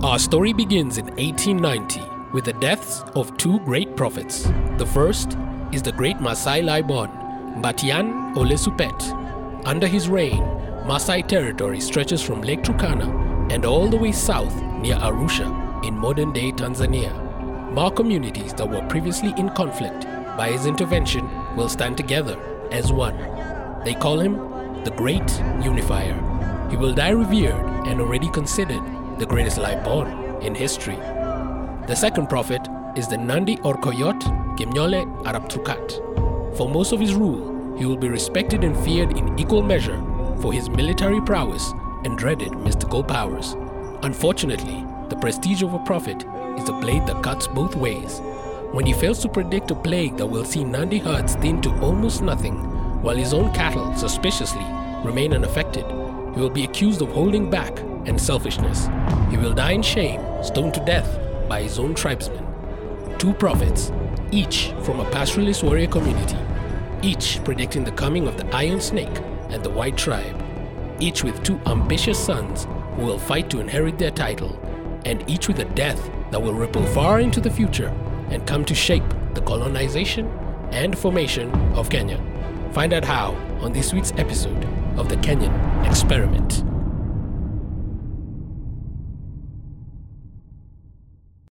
Our story begins in 1890 with the deaths of two great prophets. The first is the great Masai Laibon, Batian Olesupet. Under his reign, Masai territory stretches from Lake Turkana and all the way south near Arusha in modern day Tanzania. More communities that were previously in conflict by his intervention will stand together as one. They call him the Great Unifier. He will die revered and already considered the greatest Laibon in history. The second prophet is the Nandi Orkoiyot Gimnyole arap For most of his rule, he will be respected and feared in equal measure for his military prowess and dreaded mystical powers. Unfortunately, the prestige of a prophet is a blade that cuts both ways. When he fails to predict a plague that will see Nandi herds thin to almost nothing, while his own cattle suspiciously remain unaffected, he will be accused of holding back and selfishness. He will die in shame, stoned to death by his own tribesmen. Two prophets, each from a pastoralist warrior community, each predicting the coming of the Iron Snake and the White Tribe, each with two ambitious sons who will fight to inherit their title, and each with a death that will ripple far into the future and come to shape the colonization and formation of Kenya. Find out how on this week's episode of the Kenyan Experiment.